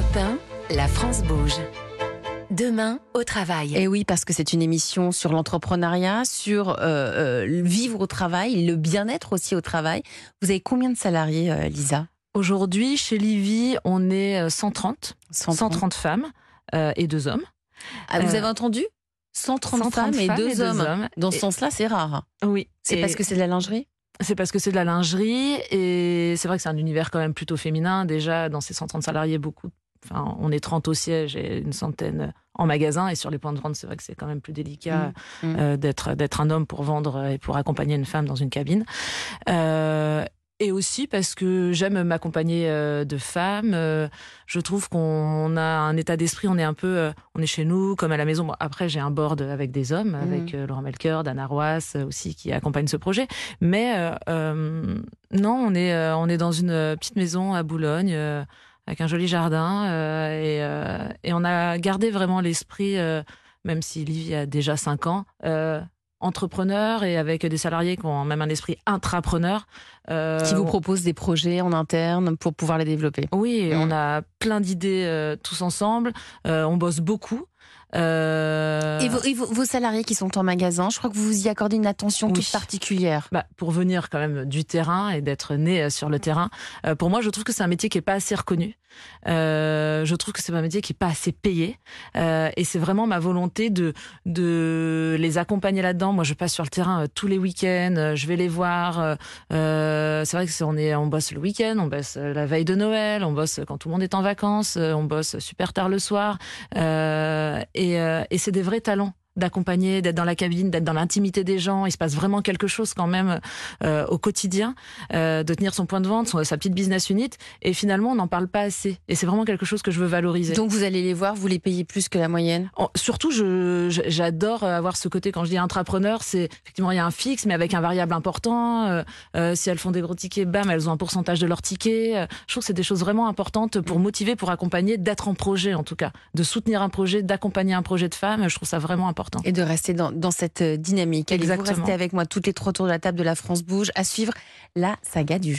Europe 1, la France bouge. Demain, au travail. Et oui, parce que c'est une émission sur l'entrepreneuriat, sur euh, euh, vivre au travail, le bien-être aussi au travail. Vous avez combien de salariés, euh, Lisa? Aujourd'hui, chez Livy, on est 130, 130, femmes et deux hommes. Ah, vous avez entendu? 130, femmes, et, deux, hommes. Dans ce sens-là, c'est rare. Oui. C'est parce que c'est de la lingerie? c'est parce que c'est de la lingerie et c'est vrai que c'est un univers quand même plutôt féminin. Déjà, dans ces 130 salariés, beaucoup Enfin, on est 30 au siège et une centaine en magasin. Et sur les points de vente, c'est vrai que c'est quand même plus délicat mmh. Mmh. Euh, d'être d'être un homme pour vendre et pour accompagner une femme dans une cabine. Euh, et aussi parce que j'aime m'accompagner euh, de femmes. je trouve qu'on a un état d'esprit, on est un peu, on est chez nous, comme à la maison. après, j'ai un board avec des hommes, mmh. avec Laurent Melker, Dana Roas aussi, qui accompagne ce projet. Mais non, on est, on est dans une petite maison à Boulogne avec un joli jardin. Euh, et, euh, et, on a gardé vraiment l'esprit, euh, même si Livy a déjà 5 ans, entrepreneur et avec des salariés qui ont même un esprit intrapreneur. qui vous proposent des projets en interne pour pouvoir les développer. Oui, on a plein d'idées tous ensemble. on bosse beaucoup. Euh... Et, vos, salariés qui sont en magasin, je crois que vous y accordez une attention toute particulière. Bah, pour venir quand même du terrain et d'être né euh, sur le terrain, euh, pour moi, je trouve que c'est un métier qui est pas assez reconnu. Euh, je trouve que c'est un métier qui est pas assez payé. Et c'est vraiment ma volonté de de les accompagner là-dedans. Moi, je passe sur le terrain tous les week-ends. je vais les voir. c'est vrai que c'est, on est, on bosse le week-end, on bosse la veille de Noël, on bosse quand tout le monde est en vacances, on bosse super tard le soir. Euh, et, c'est des vrais talents d'accompagner, d'être dans la cabine, d'être dans l'intimité des gens. Il se passe vraiment quelque chose quand même euh, au quotidien, euh, de tenir son point de vente, sa petite business unit. Et finalement, on n'en parle pas assez. Et c'est vraiment quelque chose que je veux valoriser. Donc vous allez les voir, vous les payez plus que la moyenne? Oh, Surtout, j'adore avoir ce côté, quand je dis intrapreneur, c'est effectivement, il y a un fixe, mais avec un variable important. Euh, euh, si elles font des gros tickets, bam, elles ont un pourcentage de leurs tickets. Euh, je trouve que c'est des choses vraiment importantes pour motiver, pour accompagner, d'être en projet en tout cas, de soutenir un projet, d'accompagner un projet de femme. Je trouve ça vraiment important. Et de rester dans, dans cette dynamique. Exactement. Allez-vous rester avec moi toutes les trois tours de la table de la France Bouge à suivre la saga du jour.